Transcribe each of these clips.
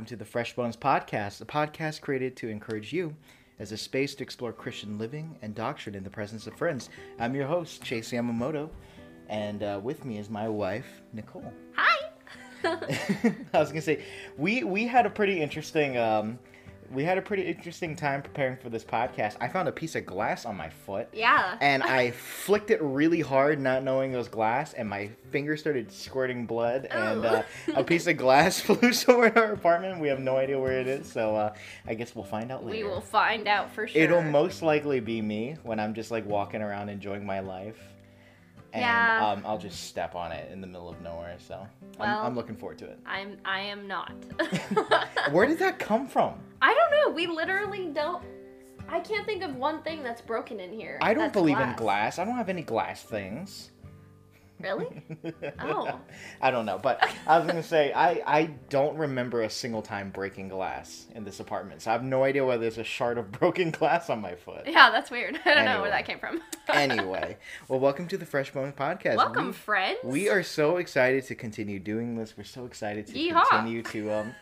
welcome to the Fresh Bones Podcast, a podcast created to encourage you as a space to explore Christian living and doctrine in the presence of friends. I'm your host, Chase Yamamoto, and uh, with me is my wife, Nicole. Hi. I was gonna say we we had a pretty interesting um, we had a pretty interesting time preparing for this podcast. I found a piece of glass on my foot. Yeah. And I flicked it really hard, not knowing it was glass, and my finger started squirting blood. And uh, Oh. a piece of glass flew somewhere in our apartment. We have no idea where it is, so uh, I guess we'll find out later. we will find out for sure. It'll most likely be me when I'm just like walking around enjoying my life. And Yeah. um, I'll just step on it in the middle of nowhere. So Well- I'm, I'm looking forward to it. I'm. I am not. Where did that come from? I don't know. We literally don't. I can't think of one thing that's broken in here. I don't believe in glass. I don't have any glass things. Really? Oh. I don't know, but I was gonna say I I don't remember a single time breaking glass in this apartment, so I have no idea whether there's a shard of broken glass on my foot. Yeah, that's weird. I don't know where that came from. anyway, well, welcome to the Fresh Bones Podcast. Welcome, We- friends. We are so excited to continue doing this. We're so excited to Yeehaw. continue to um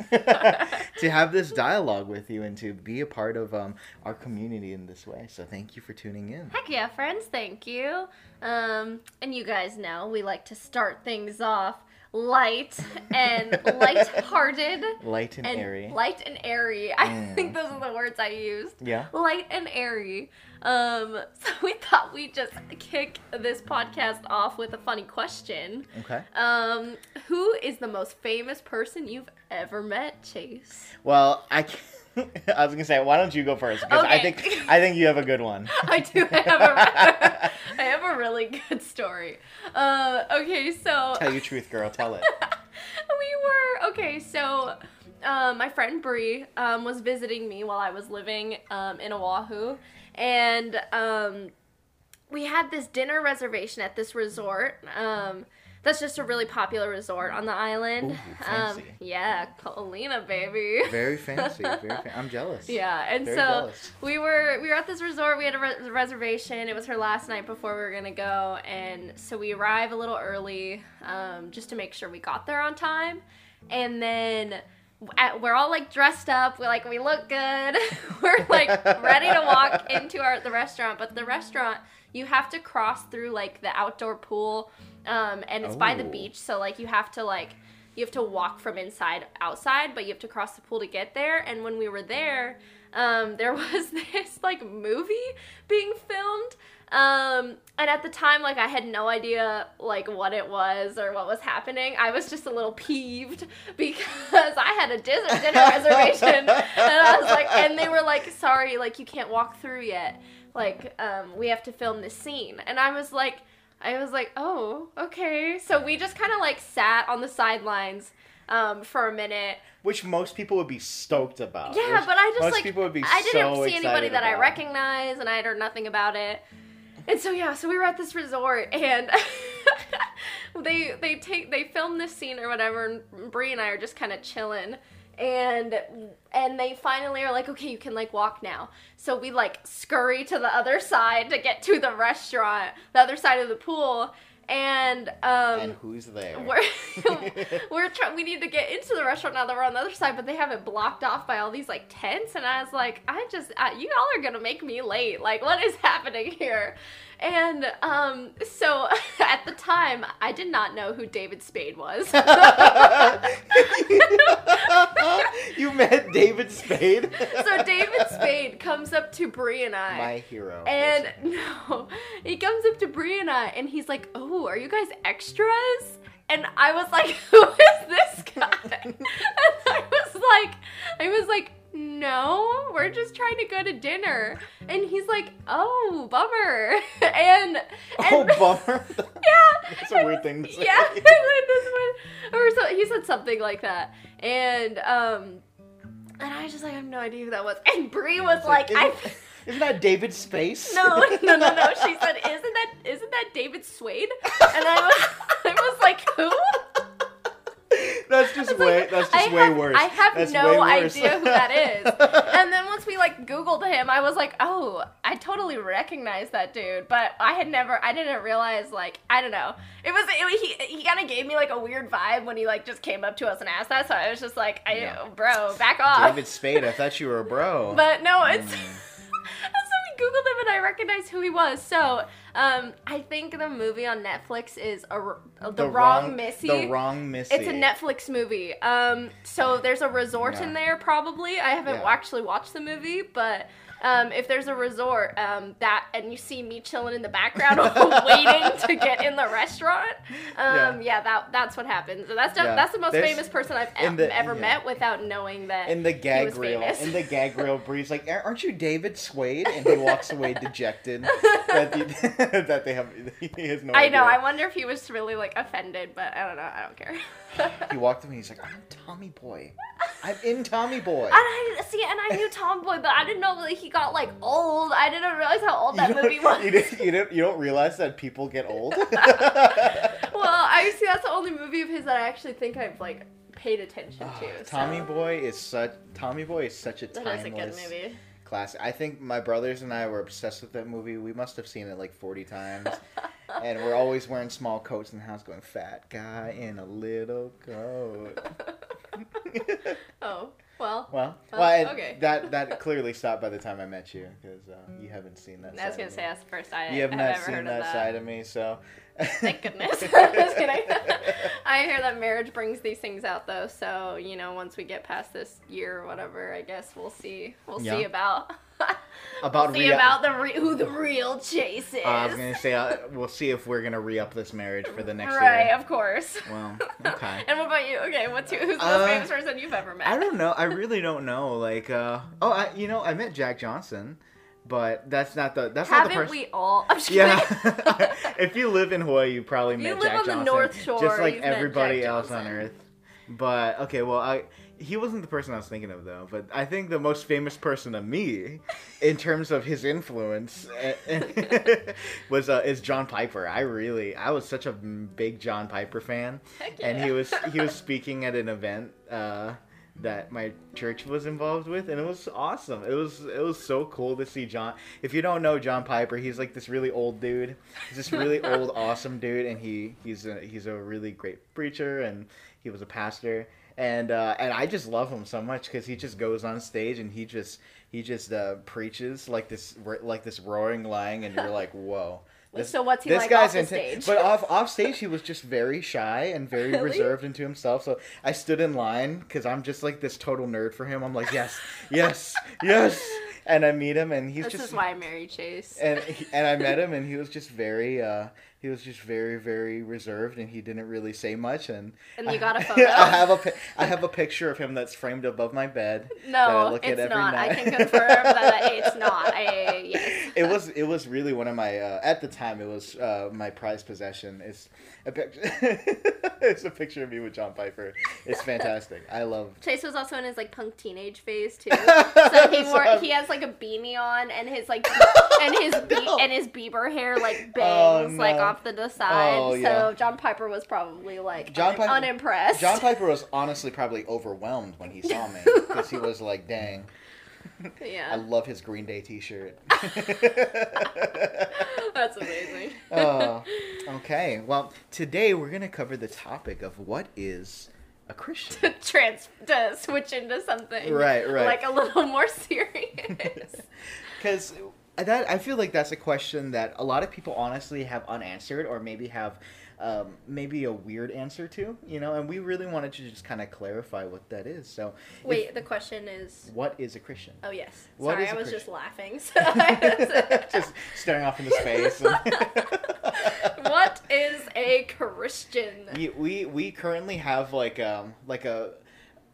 to have this dialogue with you and to be a part of um our community in this way. So thank you for tuning in. Heck yeah, friends. Thank you. Um, and you guys know we like to start things off light and light-hearted Light and, and airy. light and airy. I Mm. think those are the words I used. yeah. light and airy. Um, so we thought we'd just kick this podcast off with a funny question. Okay. Um, who is the most famous person you've ever met, Chase? Well, I. c- I was gonna say, why don't you go first? Because I think I think you have a good one. I do have a, I have a really good story. Uh, okay, so Tell your truth, girl. Tell it. we were okay. So, um, my friend Bree um, was visiting me while I was living um, in Oahu, and um, we had this dinner reservation at this resort. That's just a really popular resort on the island. Ooh, um, yeah, Ko Olina, baby. Very fancy. Very. Fan- I'm jealous. Yeah, and Very so jealous. we were we were at this resort. We had a re- reservation. It was her last night before we were gonna go, and so we arrive a little early, um, just to make sure we got there on time. And then at, we're all like dressed up. We like we look good. we're like ready to walk into our the restaurant, but the restaurant you have to cross through like the outdoor pool, um, and it's by the Oh. beach. So like you have to like you have to walk from inside outside, but you have to cross the pool to get there. And when we were there, um, there was this like movie being filmed. Um, and at the time, like I had no idea like what it was or what was happening. I was just a little peeved because I had a dinner, dinner reservation, and I was like, and they were like, sorry, like you can't walk through yet. Like, um, we have to film this scene, and I was like. I was like, oh, okay. So we just kind of like sat on the sidelines um, for a minute. Which most people would be stoked about. Yeah, Which but I just like people would be I didn't so see anybody that I recognize, and I had heard nothing about it. And so yeah, so we were at this resort, and they they take they film this scene or whatever, and Bree and I are just kind of chilling. And and they finally are like, okay, you can like walk now. So we like scurry to the other side to get to the restaurant, the other side of the pool, and um, And who's there? we're we're trying. We need to get into the restaurant now that we're on the other side, but they have it blocked off by all these like tents. And I was like, I just, uh, you all are gonna make me late. Like, what is happening here? And um, so at the time, I did not know who David Spade was. you met David Spade. so David Spade comes up to Bree and I. My hero. And no, he comes up to Bree and I, and he's like, "Oh, are you guys extras?" And I was like, "Who is this guy?" and I was like, "I was like, no, we're just trying to go to dinner." And he's like, "Oh, bummer." and, and oh, bummer. yeah, That's a weird thing to say. yeah, like this one, or so he said something like that, and um, and I was just like, I have no idea who that was. And Bree was It's like, I. isn't, isn't that David Space? No, no, no, no. She said, "Isn't that isn't that David Swade?" And I was, I was like, "Who?" That's just way. that's I just way have- worse. I have That's no idea who that is. and then once we like Googled him, I was like, oh, I totally recognize that dude. But I had never, I didn't realize like, I don't know. It was, it, he, he kind of gave me like a weird vibe when he like just came up to us and asked that. So I was just like, I, Yeah. bro, back off. David Spade. I thought you were a bro. But no, it's. Mm. Googled him and I recognized who he was. So um, I think the movie on Netflix is a, r- the, wrong, Missy. The wrong Missy. It's a Netflix movie. Um, so there's a resort Yeah. in there probably. I haven't Yeah. actually watched the movie, but um, if there's a resort um, that and you see me chilling in the background waiting to get in the restaurant, um, yeah. that that's what happens. And that's the- Yeah. that's the most There's- famous person I've the- ever yeah. met without knowing that in the gag reel, famous. in the gag reel, Bree's like, "Aren't you David Swade?" And he walks away dejected that, the, that they have. He has no I idea. know. I wonder if he was really like offended, but I don't know. I don't care. He walked up and he's like, "I'm Tommy Boy. I'm in Tommy Boy." And I see, and I knew Tomboy, but I didn't know that he got like old. I didn't realize how old that movie was. You, didn't, you, don't, you don't realize that people get old. Well, I see. That's the only movie of his that I actually think I've like paid attention Ah, to. Tommy so. Boy is such. Tommy Boy is such a That timeless a good movie. classic. I think my brothers and I were obsessed with that movie. We must have seen it like forty times, and we're always wearing small coats in the house, going "Fat guy in a little coat." oh well. well, Oh, well, okay. that that clearly stopped by the time I met you because uh, you haven't seen that. I was side gonna of say me. that's the first I you have have not seen that, that. side of me, so. Thank goodness. Just kidding. I hear that marriage brings these things out though, so you know, once we get past this year or whatever, I guess we'll see. We'll see about. About we'll see rea- about the re- who the real Chase is. Uh, I was gonna say uh, we'll see if we're gonna re-up this marriage for the next right, year. of course. Well, okay. and what about you? Okay, what's your, who's the Uh, most famous person you've ever met? I don't know. I really don't know. Like, uh, oh, I, you know, I met Jack Johnson, but that's not the that's not the Haven't person. we all? I'm just. Yeah, if you live in Hawaii, you probably If met you live Jack on the Johnson, North Shore, just like everybody else on Earth. But okay, well, I he wasn't the person I was thinking of though. But I think the most famous person to me, in terms of his influence, eh, was uh, is John Piper. I really, I was such a big John Piper fan, Heck and he was he was speaking at an event. Uh, that my church was involved with and it was awesome it was it was so cool to see john if you don't know john piper he's like this really old dude he's this really old awesome dude and he he's a he's a really great preacher and he was a pastor and uh, and I just love him so much because he just goes on stage and he just he just uh, preaches like this like this roaring lion and you're like whoa this, So what's he this like guy's off the stage? but off off stage he was just very shy and very Really? reserved into himself so I stood in line because I'm just like this total nerd for him I'm like yes yes yes and I meet him and he's this just is why I married Chase. and and I met him and he was just very uh he was just very very reserved and he didn't really say much and And you got a I- photo? I have a I have a picture of him that's framed above my bed. I no, look at it's every not. I can confirm that it's not. I, yes. It was it was really one of my uh, at the time it was uh, my prized possession. It's a picture. it's a picture of me with John Piper. It's fantastic. I love. Chase was also in his like punk teenage phase too. So he wore he has like a beanie on and his like and his be- No. and his Bieber hair like Oh, bangs like off to the oh, side. Oh, so. John Piper was probably like John un- Piper- unimpressed. John Piper was honestly probably overwhelmed when he saw me because he was like, "Dang, Yeah. I love his Green Day T-shirt." That's amazing. oh, okay. Well, today we're gonna cover the topic of what is a Christian. to trans to switch into something Right, right. like a little more serious. Because that I feel like that's a question that a lot of people honestly have unanswered, or maybe have um, maybe a weird answer to. You know, and we really wanted to just kind of clarify what that is. So, if- Wait, the question is. what is a Christian? Oh yes. What Sorry, I was just laughing. So I just staring off into space. what is a Christian? we, we we currently have like um like a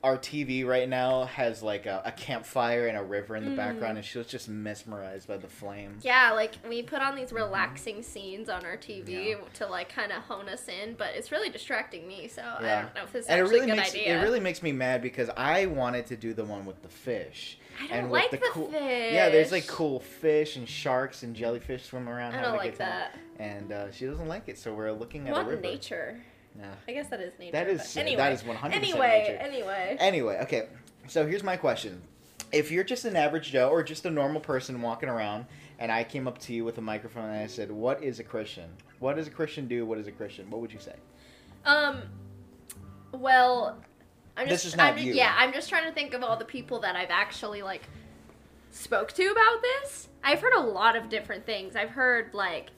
our TV right now has like a, a campfire and a river in the background, and she was just mesmerized by the flames. Yeah, like we put on these relaxing scenes on our TV Yeah. to like kind of hone us in, but it's really distracting me. So I don't know if this is and actually really a good makes idea. it really makes me mad because I wanted to do the one with the fish. I don't and like with the cool, fish. Yeah, there's like cool fish and sharks and jellyfish swimming around. I don't like that. And uh, she doesn't like it, so we're looking at a river. nature. Yeah. I guess that is nature. That is- anyway. that is 100% Anyway, nature. anyway. Anyway, okay. So here's my question. If you're just an average Joe or just a normal person walking around and I came up to you with a microphone and I said, "What is a Christian? What does a Christian do? What is a Christian?" What would you say? Um. Well, I'm just. This is not I'm, you. Yeah, I'm just trying to think of all the people that I've actually like spoke to about this. I've heard a lot of different things. I've heard like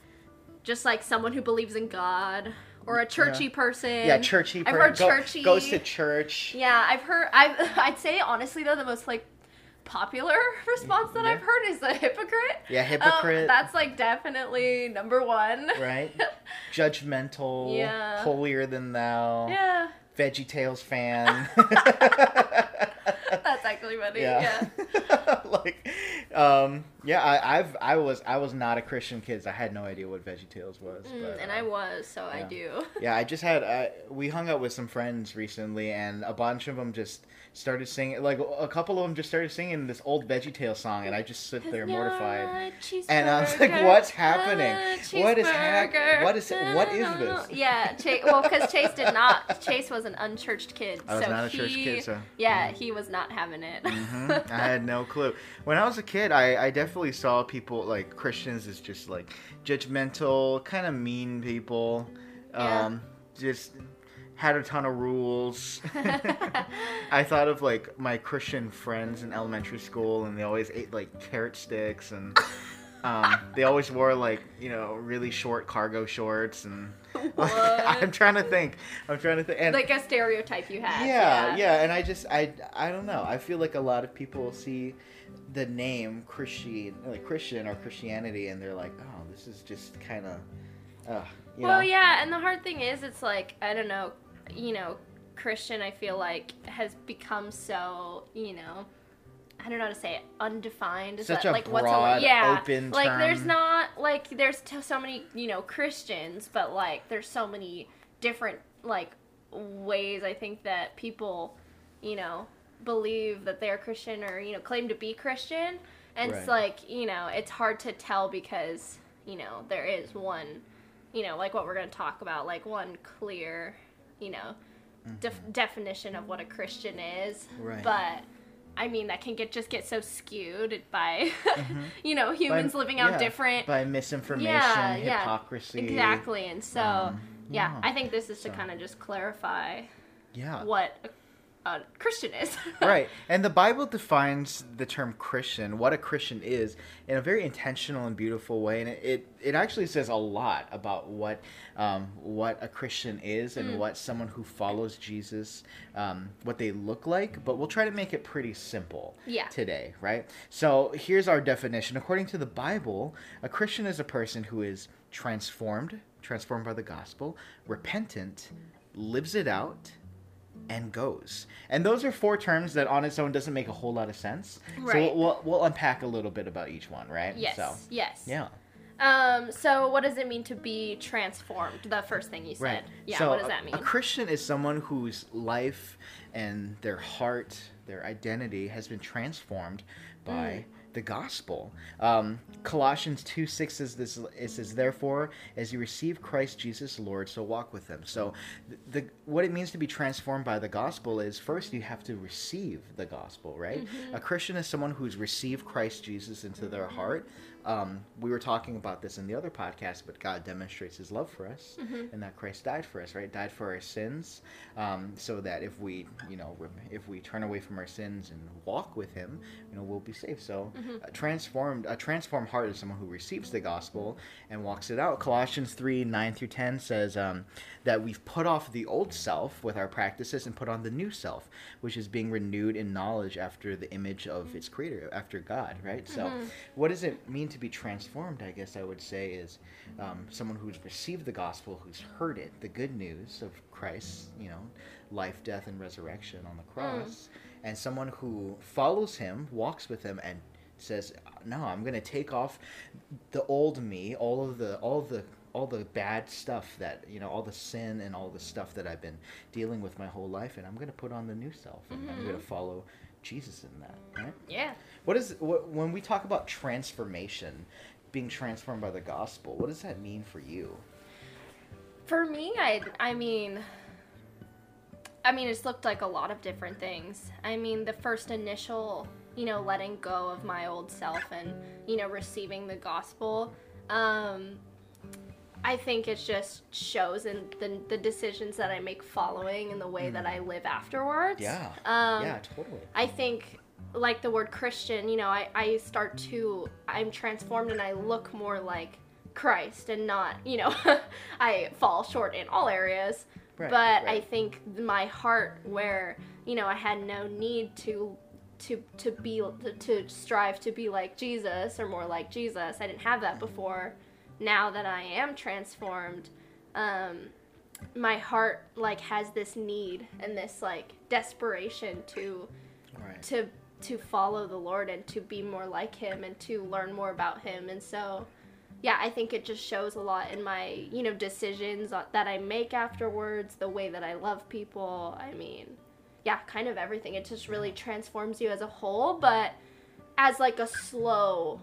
just like someone who believes in God or a churchy person. yeah, churchy. I've per- heard go- churchy. Goes to church. Yeah, I've heard. I've. I'd say honestly though, the most like popular response that Yeah. I've heard is a hypocrite. Yeah, Um, hypocrite. that's like definitely number one. right? Judgmental. Yeah. Holier than thou. yeah, Veggie Tales fan. Actually funny. Yeah. like, um, yeah, I, I've I was I was not a Christian kid. so I had no idea what Veggie Tales was. Mm, but, and uh, I was, so I do. Yeah, I just had uh, we hung out with some friends recently, and a bunch of them just started singing. Like a couple of them just started singing this old Veggie Tale song, and I just sit there mortified. And I was like, "What's happening? uh, What is hap- cheeseburger, what is- what is this?" Yeah, Chase. Well, because Chase did not. Chase was an unchurched kid. I was so not a he, church kid, so Yeah, he was not having it. hmm I had no clue. When I was a kid, I, I definitely saw people like Christians as just like judgmental, kind of mean people. Yeah. Um, just had a ton of rules. I thought of like my Christian friends in elementary school, and they always ate like carrot sticks, and um, they always wore like you know really short cargo shorts, and What? I'm trying to think. I'm trying to think. And like a stereotype you had. yeah, yeah, and I just I I don't know. I feel like a lot of people see the name Christian like Christian or Christianity and they're like, "Oh, this is just kind of uh, you well, know. yeah, and the hard thing is, it's like I don't know, you know, Christian. I feel like has become so, you know, I don't know how to say it, undefined. Is Such that a like what's broad, yeah, open like there's not like there's t- so many you know Christians, but like there's so many different like ways. I think that people, you know, believe that they're Christian or you know claim to be Christian, and it's like you know it's hard to tell because you know there is one you know, like what we're going to talk about, like one clear, you know, def- definition of what a Christian is. Mm-hmm. Right. But I mean, that can get just get so skewed by, you know, humans By- living out yeah, different. by misinformation, Yeah, yeah, hypocrisy. Exactly. And so, Um, yeah, yeah, I think this is to kind of just clarify Yeah. what a, a Christian is. right. And the Bible defines the term Christian, what a Christian is, in a very intentional and beautiful way. And it, it, it actually says a lot about what um, what a Christian is and Mm. what someone who follows Jesus, um, what they look like. But we'll try to make it pretty simple Yeah. today, right? So here's our definition. According to the Bible, a Christian is a person who is transformed, transformed by the gospel, repentant, lives it out, and goes. And those are four terms that on its own doesn't make a whole lot of sense. So we'll, we'll, we'll unpack a little bit about each one, right? yes. So, Yes. yeah. Um. So, what does it mean to be transformed? The first thing you said. Right. Yeah. So what does that mean? A Christian is someone whose life and their heart, their identity has been transformed by Mm. The gospel. Um, Colossians 2 6 says this it says, Therefore, as you receive Christ Jesus Lord, so walk with him. So the, the what it means to be transformed by the gospel is first you have to receive the gospel, right? Mm-hmm. A Christian is someone who's received Christ Jesus into their heart. Um, we were talking about this in the other podcast, but God demonstrates His love for us, Mm-hmm. and that Christ died for us, right? Died for our sins, um, so that if we, you know, if we turn away from our sins and walk with Him, you know, we'll be saved. So, a transformed, a transformed heart is someone who receives the gospel and walks it out. Colossians three nine through ten says um, that we've put off the old self with our practices and put on the new self, which is being renewed in knowledge after the image of its creator, after God, right? So, what does it mean to be transformed? I guess I would say is um, someone who's received the gospel, who's heard it, the good news of Christ, you know, life, death, and resurrection on the cross, and someone who follows Him, walks with Him, and says, "No, I'm going to take off the old me, all of the, all of the." all the bad stuff that you know all the sin and all the stuff that i've been dealing with my whole life and i'm going to put on the new self and i'm going to follow jesus in that right yeah. what is what, when we talk about transformation, being transformed by the gospel? What does that mean for you? For me, I I mean I mean it's looked like a lot of different things. I mean, the first initial, you know, letting go of my old self and, you know, receiving the gospel. Um I think it just shows in the, the decisions that I make following and the way that I live afterwards. Mm. Yeah. Um, yeah, totally. I think like the word Christian, you know, I, I start to I'm transformed and I look more like Christ and not, you know, I fall short in all areas. Right, but I think my heart where, you know, I had no need to to to be to, to strive to be like Jesus or more like Jesus. I didn't have that before. Now that I am transformed, um my heart like has this need and this like desperation to Right. to to follow the Lord and to be more like him and to learn more about him. And so yeah I think it just shows a lot in my you know decisions that I make afterwards the way that I love people. I mean yeah kind of everything. It just really transforms you as a whole but as like a slow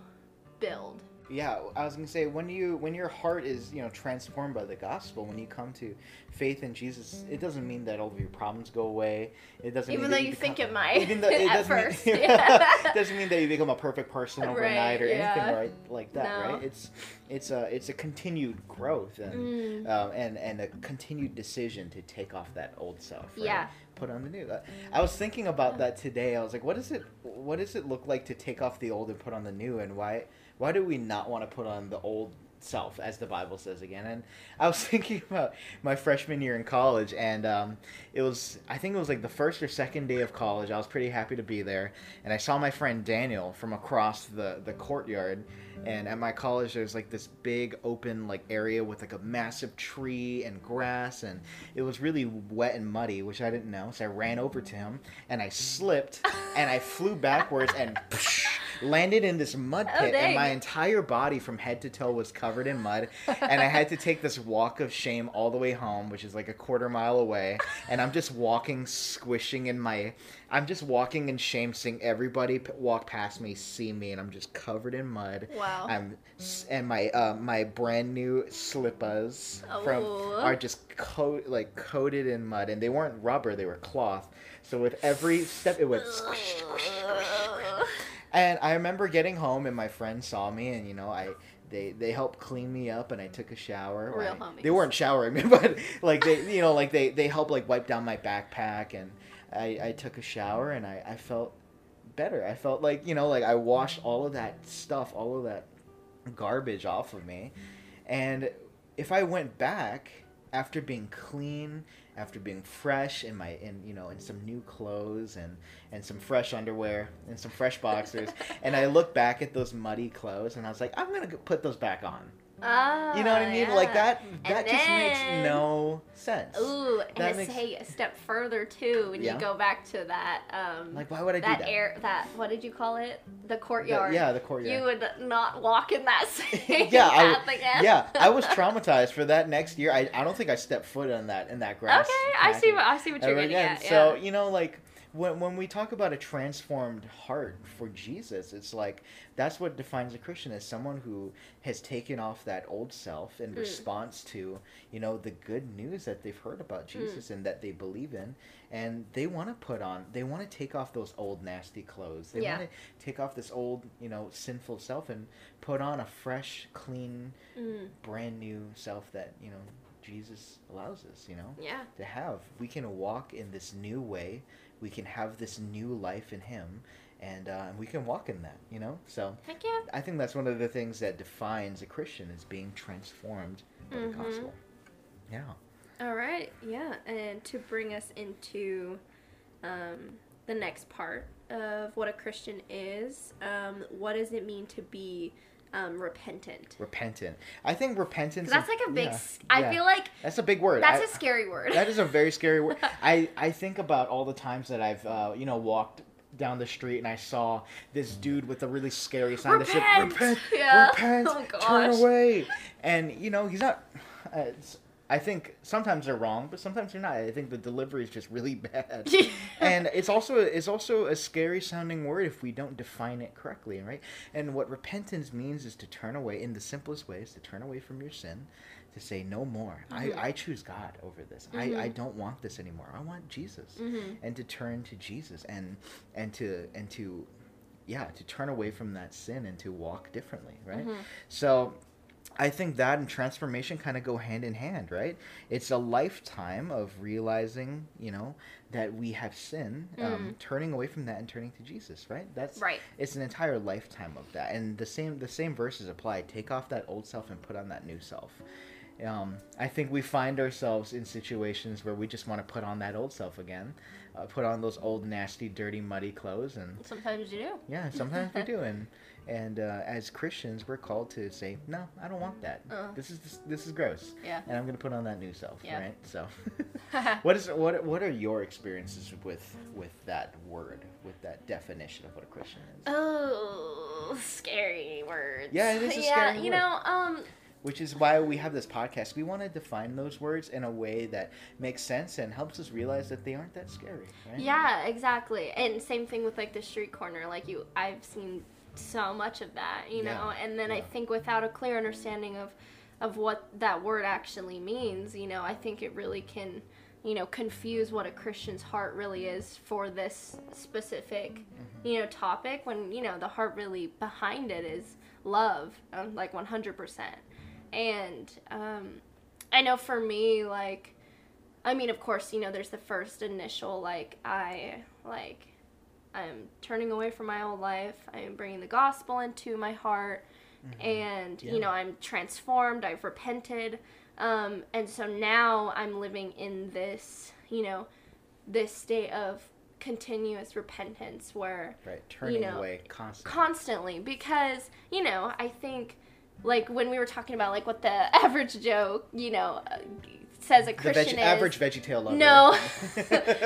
build Yeah, I was gonna say when you when your heart is you know transformed by the gospel, when you come to faith in Jesus, it doesn't mean that all of your problems go away. It doesn't even mean though that you, become, think it might even though it at doesn't first mean, yeah. doesn't mean that you become a perfect person overnight or Right, anything right like that, No. right? It's it's a it's a continued growth and Mm. um, and and a continued decision to take off that old self. Right? Yeah. Put on the new. Uh, I was thinking about that today. I was like, what does it what does it look like to take off the old and put on the new, and why why do we not want to put on the old self as the bible says again? And i was thinking about my freshman year in college and um, it was i think it was like the first or second day of college i was pretty happy to be there and i saw my friend daniel from across the, the courtyard and at my college there's like this big open like area with like a massive tree and grass and it was really wet and muddy which i didn't know so i ran over to him and i slipped and i flew backwards and landed in this mud Oh, pit and my entire body from head to toe was covered in mud and i had to take this walk of shame all the way home which is like a quarter mile away and i'm just walking squishing in my i'm just walking in shame seeing everybody p- walk past me see me and i'm just covered in mud. Wow. I'm s- and my uh, my brand new slippers from Oh. are just coat like coated in mud and they weren't rubber they were cloth. So with every step it went squish squish squish and I remember getting home and my friends saw me and you know I they they helped clean me up and I took a shower. Real I- homies. They weren't showering me, but like they you know like they they helped like wipe down my backpack and I I took a shower and I I felt better. I felt like you know like I washed all of that stuff, all of that garbage off of me. And if I went back after being clean, after being fresh in my in you know in some new clothes and and some fresh underwear and some fresh boxers, and I look back at those muddy clothes and I was like, I'm gonna put those back on. Ah, You know what I mean? Like yeah. that. That just makes no sense. Ooh, and That makes- take a step further too, when Yeah. you go back to that, um, Like, why would I do that that? air, that what did you call it? The The- courtyard. yeah, the courtyard. You would not walk in that same yeah, I, again. yeah, I was traumatized for that next year. I, I don't think I stepped foot on that in that grass. Okay, I see. What, I see what you're getting again. at. So you know, like when when we talk about a transformed heart for Jesus, it's like that's what defines a Christian as someone who has taken off that old self in Mm. response to you know the good news that they've heard about Mm. Jesus and that they believe in, and they want to put on, they want to take off those old nasty clothes. They Yeah. want to take off this old you know sinful self and put on a fresh, clean, Mm, brand new self that you know Jesus allows us. You know yeah. to have. We can walk in this new way. We can have this new life in Him, and uh, we can walk in that. You know, so Heck yeah. I think that's one of the things that defines a Christian is being transformed by Mhm. the gospel. Yeah. All right. Yeah, and to bring us into um, the next part of what a Christian is, um, what does it mean to be um, repentant? Repentant. I think repentance. that's like a big. yeah, I yeah. feel like That's a big word. that's I- a scary word. that is a very scary word. I, I think about all the times that I've uh, you know walked down the street and I saw this dude with a really scary sign that said Repent! repent, Yeah. repent, Oh, turn away. And you know, he's not uh, I think sometimes they're wrong, but sometimes they're not. I think the delivery is just really bad. and it's also it's also a scary sounding word if we don't define it correctly, right? And what repentance means is to turn away in the simplest ways, to turn away from your sin, to say no more. Mhm. I, I choose God over this. Mhm. I, I don't want this anymore. I want Jesus. Mhm. And to turn to Jesus and and to and to yeah, to turn away from that sin and to walk differently, right? Mhm. So I think that and transformation kind of go hand in hand, right? It's a lifetime of realizing, you know, that we have sin, um, Mm. turning away from that and turning to Jesus, right? That's Right. It's an entire lifetime of that, and the same the same verses apply. Take off that old self and put on that new self. Um, I think we find ourselves in situations where we just want to put on that old self again, uh, put on those old, nasty, dirty, muddy clothes, and Sometimes you do. yeah, sometimes we do, and and uh, as Christians, we're called to say, no, I don't want that. Uh. This is this is gross, Yeah. and I'm gonna put on that new self, Yeah. right? So, what is what what are your experiences with with that word, with that definition of what a Christian is? Oh, scary words. Yeah, it is a yeah, scary you word. know, um, Which is why we have this podcast. We want to define those words in a way that makes sense and helps us realize that they aren't that scary, right? yeah, exactly. And same thing with like the street corner. Like you, I've seen so much of that, you know. And then I think without a clear understanding of of what that word actually means, you know, I think it really can, you know, confuse what a Christian's heart really is for this specific, Mm-hmm. you know, topic. When you know the heart really behind it is love, um, like one hundred percent. And um, I know for me, like, I mean, of course, you know, there's the first initial, like, I, like, I'm turning away from my old life. I am bringing the gospel into my heart. And, Yeah. you know, I'm transformed. I've repented. Um, and so now I'm living in this, you know, this state of continuous repentance where Right. Turning know, away constantly. constantly because you know i think like when we were talking about like what the average joe you know uh, says a the christian veg- is average VeggieTale lover. no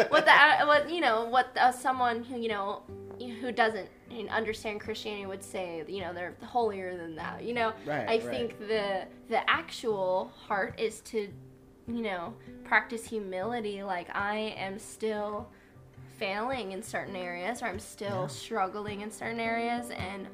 what the what you know what uh, someone who you know who doesn't understand christianity would say you know they're holier than that you know Right, i right. think the the actual heart is to you know practice humility like i am still failing in certain areas or i'm still Yeah. struggling in certain areas and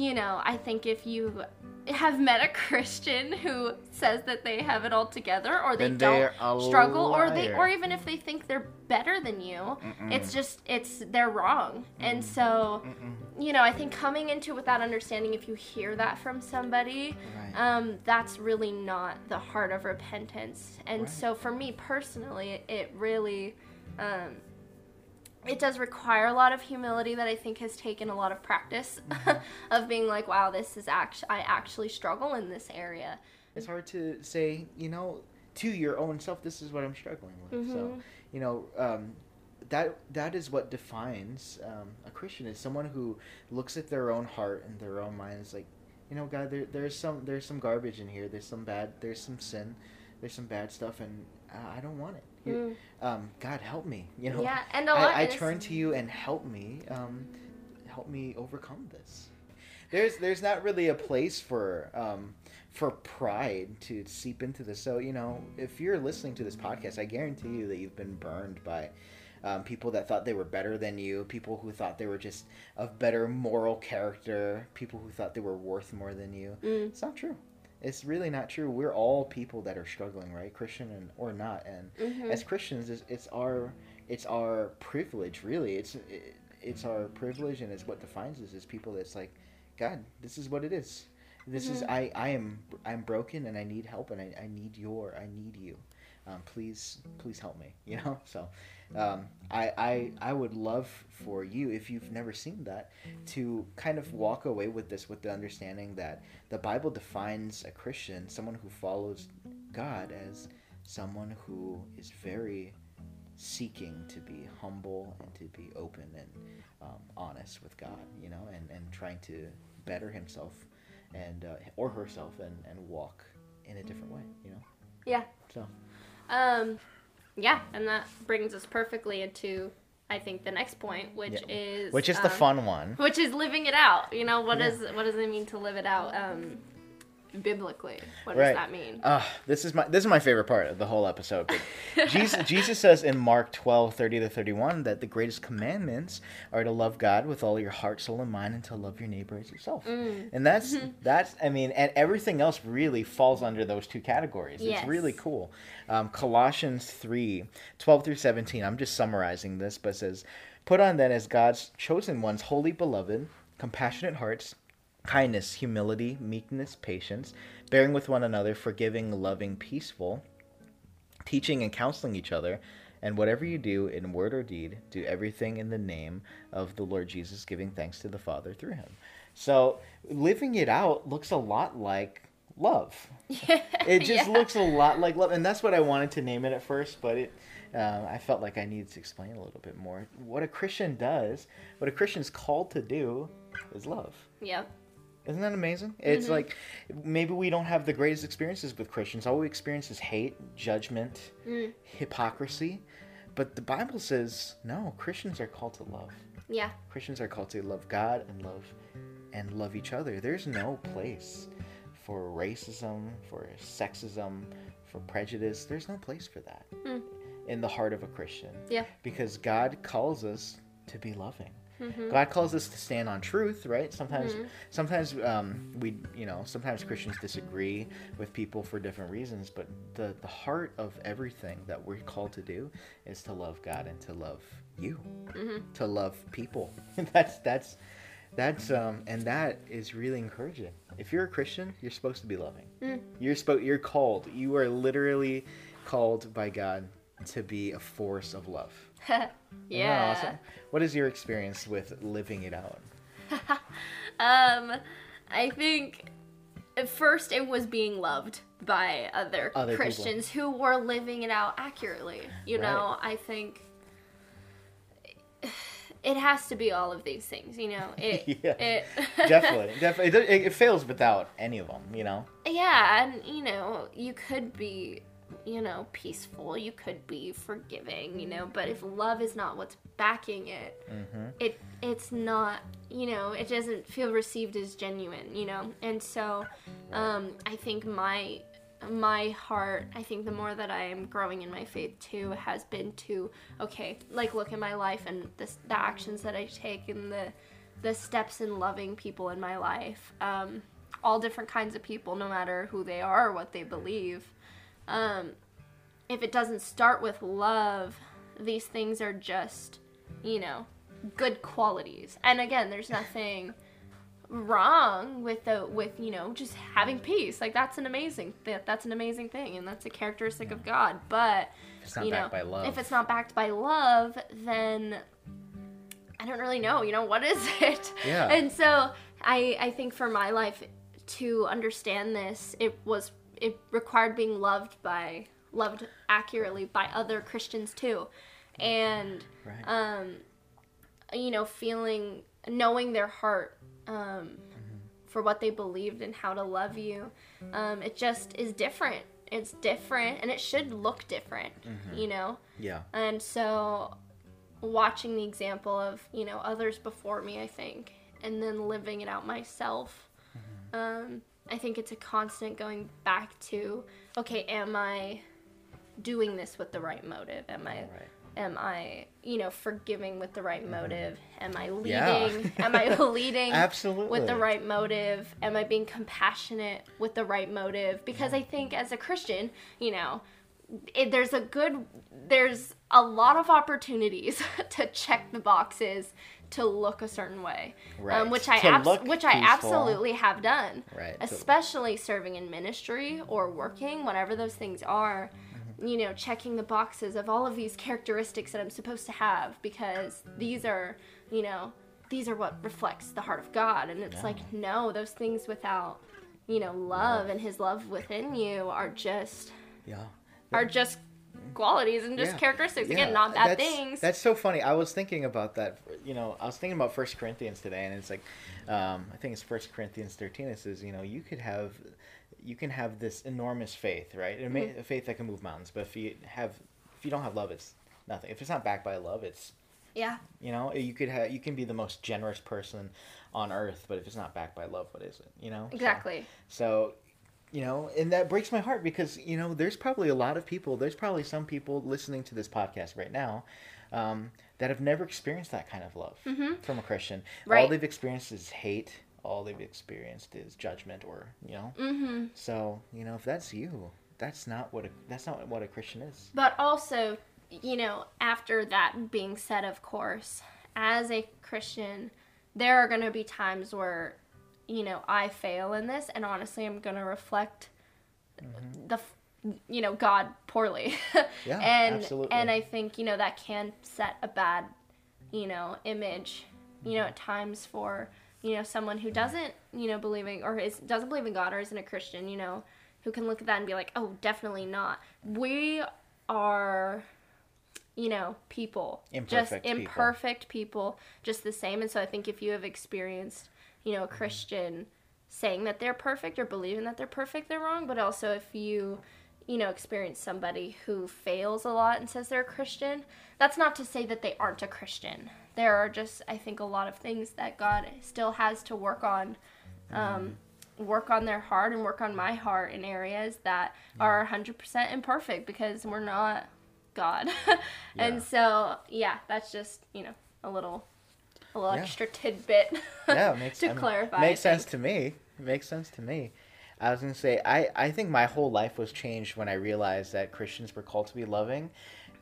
you know i think if you have met a christian who says that they have it all together or they don't struggle or they or even if they think they're better than you Mm-mm. it's just it's they're wrong and so Mm-mm. you know i think coming into it without understanding if you hear that from somebody Right. um, that's really not the heart of repentance and Right. so for me personally it, it really um, it does require a lot of humility that i think has taken a lot of practice Mm-hmm. of being like wow this is actually i actually struggle in this area it's hard to say, you know, to your own self, this is what I'm struggling with. So, Mhm. you know, um, that that is what defines um, a Christian is someone who looks at their own heart and their own mind. Is like, you know, God, there, there's some there's some garbage in here. There's some bad. There's some sin. There's some bad stuff, and uh, I don't want it. Mm. um, God, help me. You know, yeah and a lot I, I turn to you and help me, um, help me overcome this. There's there's not really a place for um, for pride to seep into this. So you know, if you're listening to this podcast, I guarantee you that you've been burned by um, people that thought they were better than you, people who thought they were just of better moral character, people who thought they were worth more than you. Mm. It's not true. It's really not true. We're all people that are struggling, right? Christian and or not, and Mhm. as Christians, it's, it's our it's our privilege. Really, it's it, it's our privilege, and it's what defines us as people. That's like, God, this is what it is. This is Mhm. I I am I'm broken, and I need help, and I, I need your I need you. Um, please please help me. You know. So, um, I I I would love for you if you've never seen that to kind of walk away with this with the understanding that the Bible defines a Christian, someone who follows God, as someone who is very seeking to be humble and to be open and um, honest with God, you know, and, and trying to better himself and uh, or herself and, and walk in a different way, you know. Yeah. So Um, yeah, and that brings us perfectly into, I think, the next point, which Yeah. is which is the um, fun one. which is living it out. You know, what Yeah. does what does it mean to live it out? Um, biblically. What Right. does that mean? Uh, this is my this is my favorite part of the whole episode. Jesus Jesus says in Mark 12, 30 to 31 that the greatest commandments are to love God with all your heart, soul, and mind and to love your neighbor as yourself. Mm. And that's that's I mean, and everything else really falls under those two categories. Yes. It's really cool. Um, Colossians 3, 12 through 17. I'm just summarizing this, but it says, Put on then as God's chosen ones, holy beloved, compassionate hearts, kindness, humility, meekness, patience, bearing with one another, forgiving, loving, peaceful, teaching and counseling each other. And whatever you do in word or deed, do everything in the name of the Lord Jesus, giving thanks to the Father through him. So living it out looks a lot like love. It just Yeah. looks a lot like love, and that's what I wanted to name it at first, but it. Uh, I felt like I needed to explain a little bit more. What a Christian does, what a Christian's called to do, is love. Yep. Isn't that amazing? It's Mm-hmm. like maybe we don't have the greatest experiences with Christians. All we experience is hate, judgment, Mm. hypocrisy. But the Bible says no, Christians are called to love. Yeah. Christians are called to love God and love and love each other. There's no place for racism, for sexism, for prejudice. There's no place for that Hmm. in the heart of a Christian. Yeah. Because God calls us to be loving. Mhm. God calls us to stand on truth, right? Sometimes, Mhm. sometimes um, we, you know, sometimes Christians disagree with people for different reasons, but the the heart of everything that we're called to do is to love God and to love you, Mhm. to love people. that's that's that's um, and that is really encouraging. If you're a Christian, you're supposed to be loving. Mm. You're spo- You're called. You are literally called by God to be a force of love. Yeah. awesome? What is your experience with living it out? Um, I think at first it was being loved by other, Other people. Christians who were living it out accurately. You know, I think it has to be all of these things. You know, it. Yeah. It, definitely, definitely. It, it fails without any of them. You know. Yeah, and you know, you could be, you know, peaceful, you could be forgiving, you know, but if love is not what's backing it, Mm-hmm. it it's not, you know, it doesn't feel received as genuine, you know. And so um I think my my heart, I think the more that I am growing in my faith too, has been to okay, like look at my life and the the actions that I take and the the steps in loving people in my life. Um, all different kinds of people, no matter who they are or what they believe. Um, if it doesn't start with love, these things are just, you know, good qualities. And again, there's nothing wrong with the with you know just having peace like that's an amazing that that's an amazing thing and that's a characteristic of god but If it's not you know, backed by love. if it's not backed by love, then I don't really know. You know, what is it? Yeah. And so I I think for my life to understand this, it was it required being loved by loved accurately by other Christians too, and Right. um, you know, feeling knowing their heart um, for what they believed and how to love you. Um, it just is different. It's different, and it should look different. You know, yeah. and so watching the example of you know others before me, I think, and then living it out myself. Um, I think it's a constant going back to okay, am I doing this with the right motive? Am I Right. am I, you know, forgiving with the right mm-hmm. motive? Am I leading? Yeah. am I leading Absolutely. with the right motive? Am I being compassionate with the right motive? Because I think as a Christian, you know, it, there's a good, there's a lot of opportunities to check the boxes to look a certain way, Right. um, which I abs- which I absolutely have done Right. especially serving in ministry or working, whatever those things are, Mm-hmm. you know, checking the boxes of all of these characteristics that I'm supposed to have because these are, you know, these are what reflects the heart of God. And it's like, no, those things without, you know, love and His love within you are just yeah. are just qualities and just Yeah. characteristics. Yeah, Again, not bad that's, things. That's so funny. I was thinking about that. You know, I was thinking about First Corinthians today, and it's like, um, I think it's First Corinthians thirteen. It says, you know, you could have, you can have this enormous faith, right? A, Mm-hmm. a faith that can move mountains. But if you have, if you don't have love, it's nothing. If it's not backed by love, it's yeah. you know, you could have, you can be the most generous person on earth, but if it's not backed by love, what is it? You know. So- Exactly. So, you know, and that breaks my heart because you know, there's probably a lot of people. There's probably some people listening to this podcast right now. Um, that have never experienced that kind of love from a Christian. All they've experienced is hate. All they've experienced is judgment, or you know. Mm-hmm. So you know, if that's you, that's not what a that's not what a Christian is. But also, you know, after that being said, of course, as a Christian, there are going to be times where, you know, I fail in this, and honestly, I'm going to reflect mm-hmm. the, you know, God poorly. Yeah, and absolutely. and I think you know that can set a bad, you know, image, you know, mm-hmm. at times for you know someone who doesn't you know believing or is doesn't believe in God or isn't a Christian, you know, who can look at that and be like, oh, definitely not. We are you know, people. Imperfect just people. imperfect people. just the same. And so I think if you have experienced, you know, a Christian saying that they're perfect or believing that they're perfect, they're wrong. But also if you, you know, experience somebody who fails a lot and says they're a Christian, that's not to say that they aren't a Christian. There are just, I think, a lot of things that God still has to work on. Um, work on their heart and work on my heart in areas that are 100% imperfect because we're not God. Yeah. and so, yeah, that's just, you know, a little a little Yeah. extra tidbit yeah, makes to I mean, clarify. Makes sense to me. It makes sense to me. I was gonna say I I think my whole life was changed when I realized that Christians were called to be loving,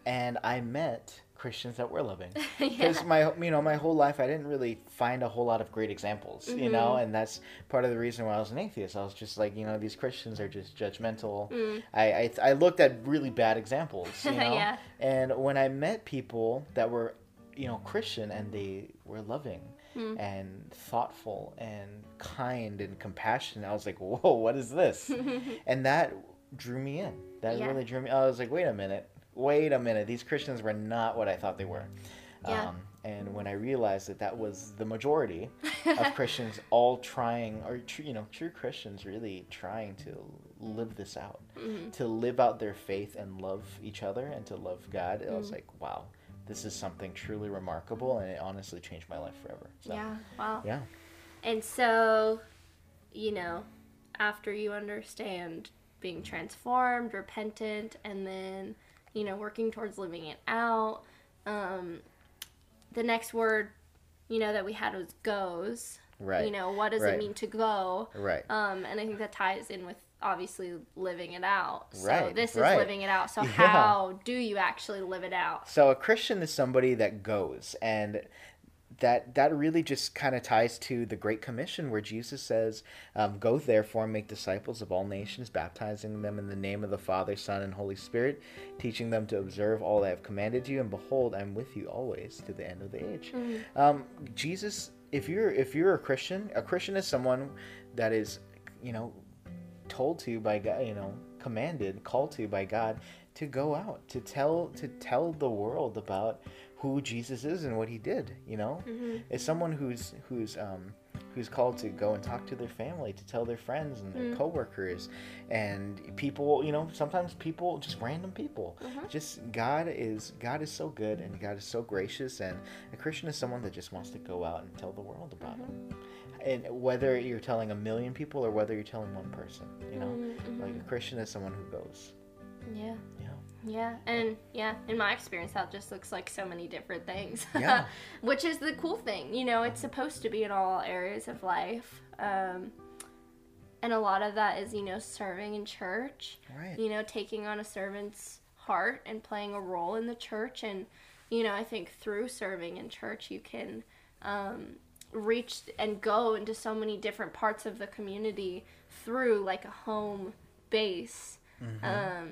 and I met Christians that were loving. Because yeah. my you know my whole life I didn't really find a whole lot of great examples, you know, Mm-hmm. and that's part of the reason why I was an atheist. I was just like you know these Christians are just judgmental. Mm. I, I I looked at really bad examples, you know, Yeah. and when I met people that were you know Christian and they were loving Mm. and thoughtful and kind and compassionate, I was like, whoa, what is this? and that drew me in. That Yeah. really drew me. I was like, wait a minute, wait a minute. These Christians were not what I thought they were. Yeah. Um, and when I realized that that was the majority of Christians all trying, or you know, true Christians really trying to live this out, Mhm. to live out their faith and love each other and to love God, I Mm. was like, wow, this is something truly remarkable, and it honestly changed my life forever. So, Yeah, wow. yeah, And so, you know, after you understand being transformed, repentant, and then, you know, working towards living it out, um, the next word, you know, that we had was goes. right, You know, what does right. it mean to go? right. Um, and I think that ties in with obviously living it out. So Right, this is right. living it out. So Yeah. how do you actually live it out? So a Christian is somebody that goes, and that that really just kind of ties to the Great Commission, where Jesus says, um, "Go therefore and make disciples of all nations, baptizing them in the name of the Father, Son, and Holy Spirit, teaching them to observe all I have commanded you. And behold, I'm with you always to the end of the age." Um, Jesus, if you're if you're a Christian, a Christian is someone that is, you know, told to by God, you know, commanded, called to by God to go out to tell to tell the world about who Jesus is and what he did, you know? Mm-hmm. It's someone who's who's um who's called to go and talk to their family, to tell their friends and their mm-hmm. coworkers and people, you know, sometimes people just random people. Mm-hmm. Just God is God is so good and God is so gracious and a Christian is someone that just wants to go out and tell the world about him. And whether you're telling a million people or whether you're telling one person, you know? Mhm, Like a Christian is someone who goes. Yeah. Yeah. Yeah, and yeah, in my experience, that just looks like so many different things. Yeah. Which is the cool thing, you know, it's supposed to be in all areas of life. Um, and a lot of that is, you know, serving in church, Right. you know, taking on a servant's heart and playing a role in the church. And, you know, I think through serving in church, you can um, reach and go into so many different parts of the community through like a home base. Um,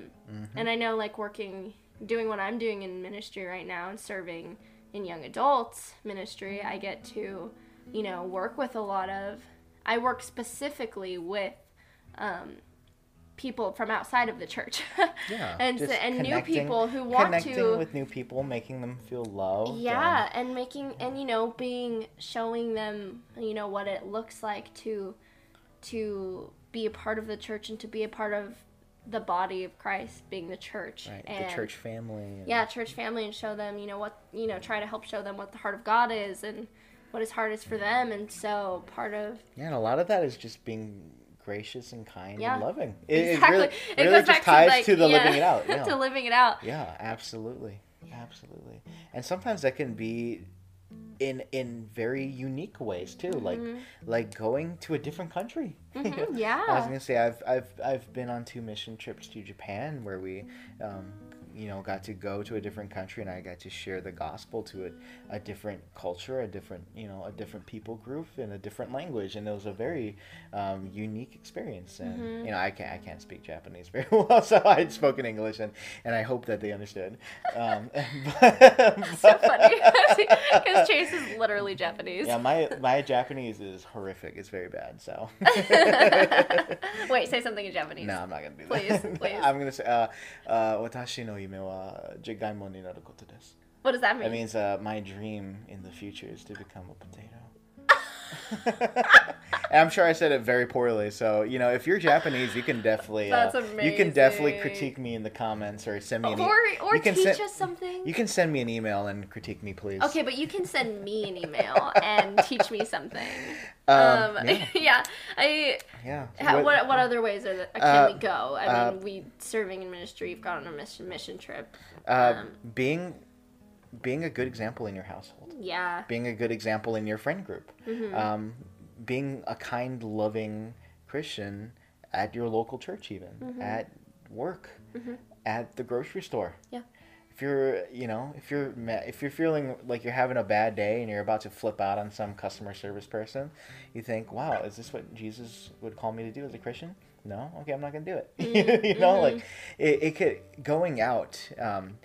and I know, like, working, doing what I'm doing in ministry right now and serving in young adults ministry, I get to, you know, work with a lot of, I work specifically with um, people from outside of the church. Yeah. and so, and new people who want connecting to connecting with new people, making them feel loved. yeah and making and you know being showing them you know what it looks like to to be a part of the church and to be a part of the body of christ being the church right. and the church family. and- yeah church family and show them you know what you know try to help show them what the heart of god is and what his heart is for them and so part of Yeah, and a lot of that is just being gracious and kind Yeah. and loving. It, exactly. it really, it really goes just back ties to, like, to the yeah, living it out. Yeah. to living it out. Yeah, absolutely, absolutely. And sometimes that can be in in very unique ways too, like Mhm. like going to a different country. Mhm, yeah. I was gonna say I've I've I've been on two mission trips to Japan where we, um, you know, got to go to a different country and I got to share the gospel to a, a different culture, a different you know a different people group in a different language, and it was a very um, unique experience. And Mhm. you know I can't I can't speak Japanese very well, so I spoke in English and and I hope that they understood. Um, so funny because Chase is literally Japanese. Yeah, my my Japanese is horrific. It's very bad. So. Wait, say something in Japanese. No, I'm not gonna do Please, that. please. Please. I'm gonna say, uh, uh, 私の 夢はジャガイモになることです。 What does that mean? That means uh, my dream in the future is to become a potato. and I'm sure I said it very poorly. So you know, if you're Japanese, you can definitely uh, you can definitely critique me in the comments or send me an e- or or you can teach send- us something. you can send me an email and critique me, please. Okay, but you can send me an email and teach me something. Um, Um, yeah. yeah. I. Yeah. What- what what other ways are that, can Uh, we go? I uh, mean, we serving in ministry. You've gone on a mission mission trip. uh, um, being being a good example in your household. Yeah. being a good example in your friend group, Mm-hmm. um, being a kind, loving Christian at your local church, even Mhm. at work, Mhm. at the grocery store. Yeah. If you're, you know, if you're if you're feeling like you're having a bad day and you're about to flip out on some customer service person, you think, "Wow, is this what Jesus would call me to do as a Christian?" No, okay, I'm not gonna do it. You know, mhm. like it, it could going out. Um,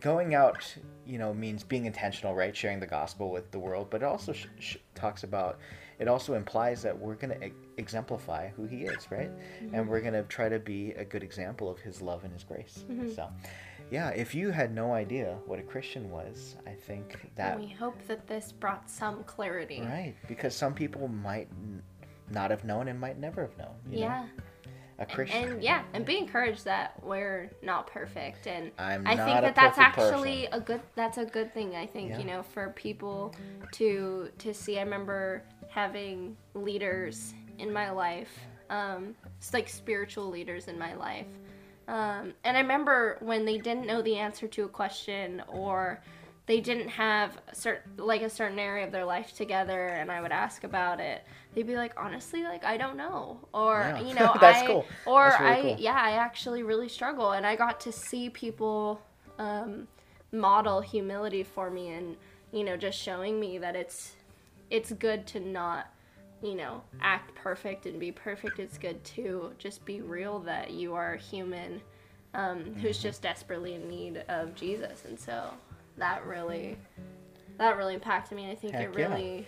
going out you know means being intentional right sharing the gospel with the world but it also sh- sh- talks about it also implies that we're going to e- exemplify who he is right and we're going to try to be a good example of his love and his grace Mhm. so yeah if you had no idea what a christian was i think that we hope that this brought some clarity. right because some people might n- not have known and might never have known you know? A christian And yeah, and be encouraged that we're not perfect and i'm I think that that's actually person. a good that's a good thing I think Yeah. you know for people to to see I remember having leaders in my life um it's like spiritual leaders in my life um and I remember when they didn't know the answer to a question or they didn't have a certain like a certain area of their life together and I would ask about it they'd be like honestly like I don't know or Yeah. you know That's I cool. or That's really I cool. yeah I actually really struggle and I got to see people um, model humility for me and you know just showing me that it's it's good to not you know act perfect and be perfect it's good to just be real that you are human um, who's Mm-hmm. just desperately in need of jesus and so that really that really impacted me and i think Heck it yeah. really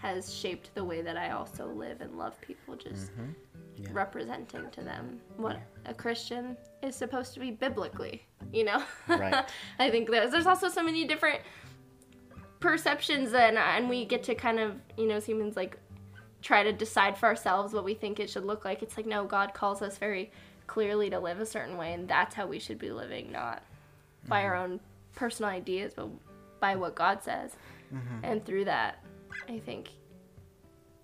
has shaped the way that i also live and love people just Mhm. Yeah. representing to them what a christian is supposed to be biblically you know Right. i think there's, there's also so many different perceptions and and we get to kind of you know as humans like try to decide for ourselves what we think it should look like it's like no god calls us very clearly to live a certain way and that's how we should be living not by our own personal ideas but by what god says Mhm. and through that i think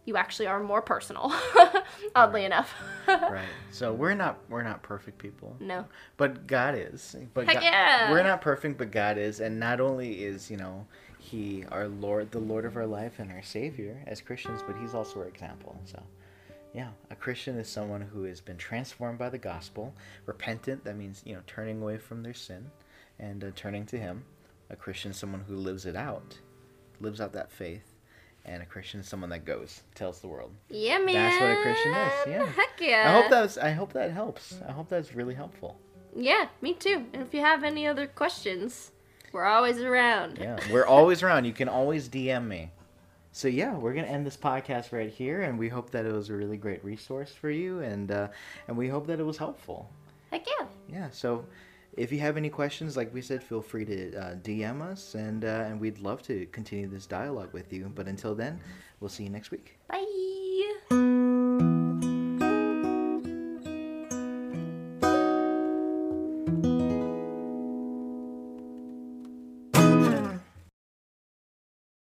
you actually are more personal oddly enough right so we're not we're not perfect people no but God is. But Heck God, yeah. we're not perfect, but God is, and not only is you know He our Lord, the Lord of our life, and our Savior as Christians, but He's also our example. So, yeah, a Christian is someone who has been transformed by the gospel, repentant. That means you know turning away from their sin and uh, turning to Him. A Christian is someone who lives it out, lives out that faith. And a Christian is someone that goes, tells the world. yeah man That's what a Christian is, yeah. heck yeah I hope that's. I hope that helps. I hope that's really helpful. Yeah, me too. And if you have any other questions, we're always around. Yeah, we're always around. You can always DM me. So yeah, we're gonna end this podcast right here, and we hope that it was a really great resource for you, and uh, and we hope that it was helpful. Heck yeah. Yeah. So if you have any questions, like we said, feel free to uh, DM us, and uh, and we'd love to continue this dialogue with you. But until then, we'll see you next week. Bye.